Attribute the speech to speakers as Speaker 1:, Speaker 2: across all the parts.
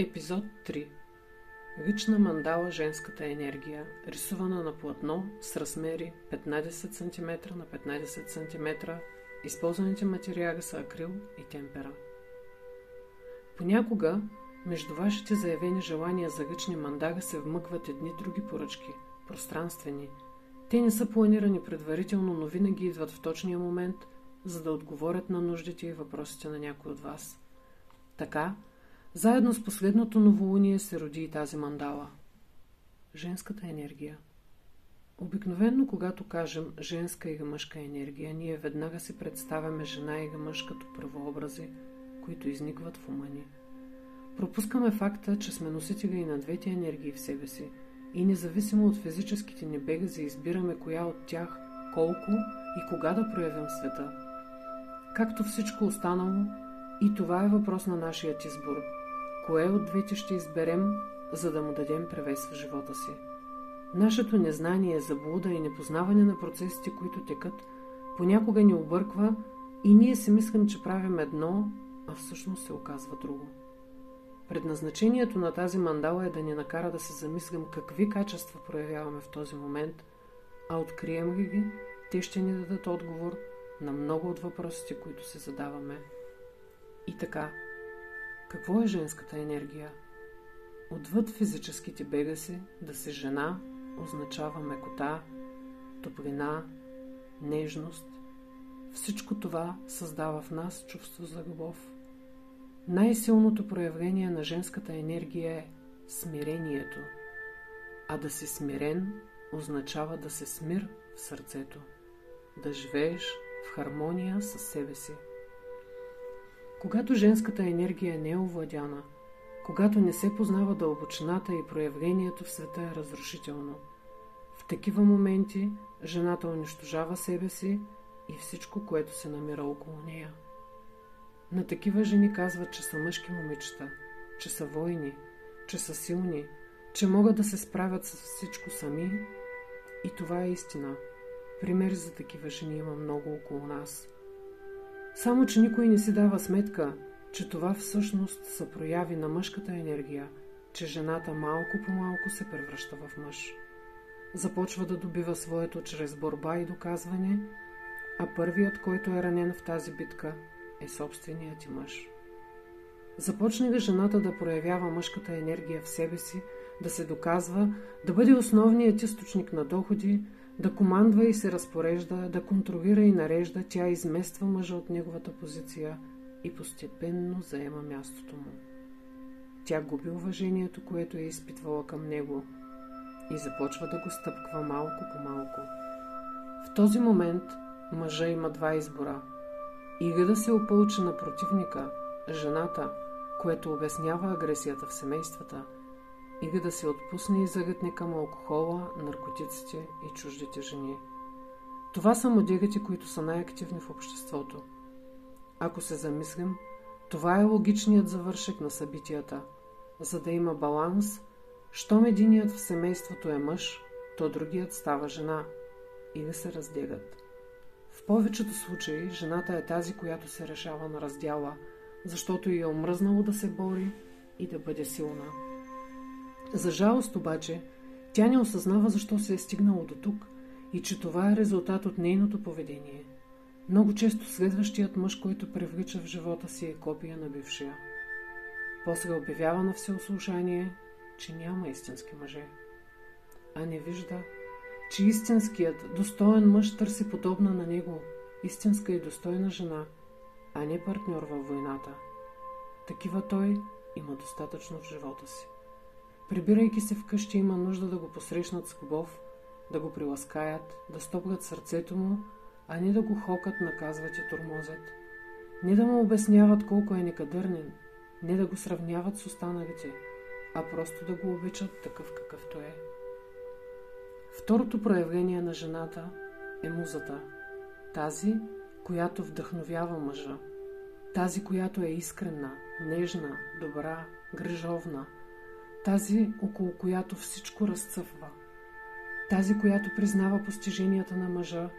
Speaker 1: Епизод 3 Лична мандала женската енергия, рисувана на платно с размери 15 см на 15 см. Използваните материали са акрил и темпера. Понякога между вашите заявени желания за лични мандали се вмъкват едни други поръчки, пространствени. Те не са планирани предварително, но винаги идват в точния момент, за да отговорят на нуждите и въпросите на някой от вас. Така, заедно с последното новолуние се роди и тази мандала. Женската енергия. Обикновенно, когато кажем женска или мъжка енергия, ние веднага си представяме жена или мъж като първообрази, които изникват в ума ни. Пропускаме факта, че сме носители и на двете енергии в себе си и независимо от физическите ни бегази избираме коя от тях, колко и кога да проявим света. Както всичко останало, и това е въпрос на нашият избор – Кое от двете ще изберем, за да му дадем превес в живота си? Нашето незнание, заблуда и непознаване на процесите, които текат, понякога ни обърква и ние си мислим, че правим едно, а всъщност се оказва друго. Предназначението на тази мандала е да ни накара да се замислим какви качества проявяваме в този момент, а открием ли ги, те ще ни дадат отговор на много от въпросите, които се задаваме. И така, какво е женската енергия? Отвъд физическите бегаси, да се жена означава мекота, топлина, нежност. Всичко това създава в нас чувство за любов. Най-силното проявление на женската енергия е смирението. А да си смирен означава да се смир в сърцето, да живееш в хармония с себе си. Когато женската енергия не е овладяна, когато не се познава дълбочината и проявлението в света е разрушително. В такива моменти жената унищожава себе си и всичко, което се намира около нея. На такива жени казват, че са мъжки момичета, че са войни, че са силни, че могат да се справят с всичко сами. И това е истина. Примери за такива жени има много около нас – само, че никой не си дава сметка, че това всъщност са прояви на мъжката енергия, че жената малко по малко се превръща в мъж. Започва да добива своето чрез борба и доказване, а първият, който е ранен в тази битка, е собственият ти мъж. Започне ли жената да проявява мъжката енергия в себе си, да се доказва, да бъде основният източник на доходи, да командва и се разпорежда, да контролира и нарежда, тя измества мъжа от неговата позиция и постепенно заема мястото му. Тя губи уважението, което е изпитвала към него и започва да го стъпква малко по малко. В този момент мъжа има два избора. Или да се опълчи на противника, жената, което обяснява агресията в семействата – или да се отпусне и загътне към алкохола, наркотиците и чуждите жени. Това са моделите, които са най-активни в обществото. Ако се замислим, това е логичният завършек на събитията. За да има баланс, щом единият в семейството е мъж, то другият става жена или се разделят. В повечето случаи жената е тази, която се решава на раздяла, защото й е омръзнало да се бори и да бъде силна. За жалост обаче, тя не осъзнава защо се е стигнало до тук и че това е резултат от нейното поведение. Много често следващият мъж, който привлича в живота си е копия на бившия. После обявява на всеослушание, че няма истински мъже. А не вижда, че истинският, достоен мъж търси подобна на него, истинска и достойна жена, а не партньор във войната. Такива той има достатъчно в живота си. Прибирайки се вкъщи, има нужда да го посрещнат с любов, да го приласкаят, да стопгат сърцето му, а не да го хокат, наказват и тормозят. Не да му обясняват колко е некадърнен, не да го сравняват с останалите, а просто да го обичат такъв какъвто е. Второто проявление на жената е музата. Тази, която вдъхновява мъжа. Тази, която е искрена, нежна, добра, грижовна – тази, около която всичко разцъфва, тази, която признава постиженията на мъжа,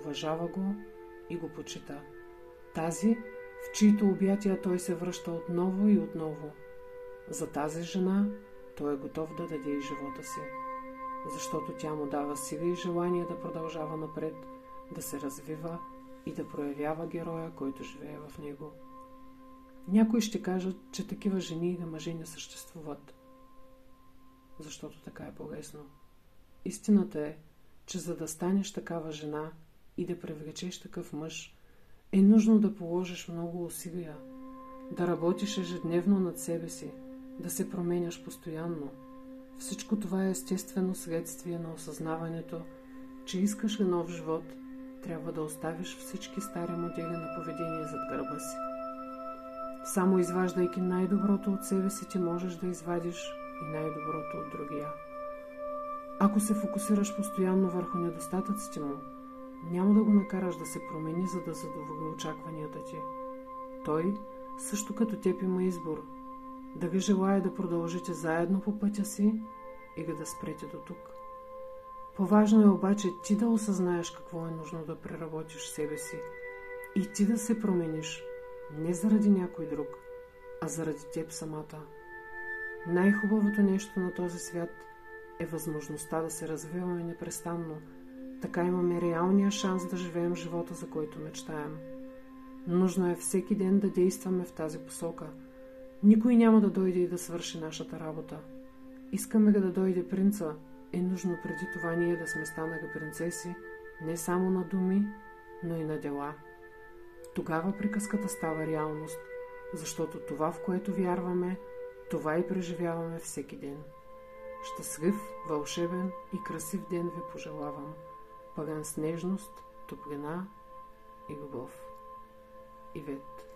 Speaker 1: уважава го и го почита, тази, в чието обятия той се връща отново и отново, За тази жена той е готов да даде и живота си, защото тя му дава сила и желание да продължава напред, да се развива и да проявява героя, който живее в него. Някои ще кажат, че такива жени и мъже не съществуват, защото така е по-лесно. Истината е, че за да станеш такава жена и да привлечеш такъв мъж, е нужно да положиш много усилия, да работиш ежедневно над себе си, да се променяш постоянно. Всичко това е естествено следствие на осъзнаването, че искаш ли нов живот, трябва да оставиш всички стари модели на поведение зад гърба си. Само изваждайки най-доброто от себе си, ти можеш да извадиш и най-доброто от другия. Ако се фокусираш постоянно върху недостатъците му, няма да го накараш да се промени, за да задоволи очакванията ти. Той, също като теб, има избор. Дали желая да продължите заедно по пътя си или да спрете до тук. Поважно е обаче ти да осъзнаеш какво е нужно да преработиш себе си и ти да се промениш не заради някой друг, а заради теб самата. Най-хубавото нещо на този свят е възможността да се развиваме непрестанно. Така имаме реалния шанс да живеем живота, за който мечтаем. Нужно е всеки ден да действаме в тази посока. Никой няма да дойде и да свърши нашата работа. Искаме да дойде принца, е нужно преди това ние да сме станали принцеси, не само на думи, но и на дела. Тогава приказката става реалност, защото това, в което вярваме, това и преживяваме всеки ден. Щастлив, вълшебен и красив ден ви пожелавам, пълен с нежност, топлина и любов. Ивет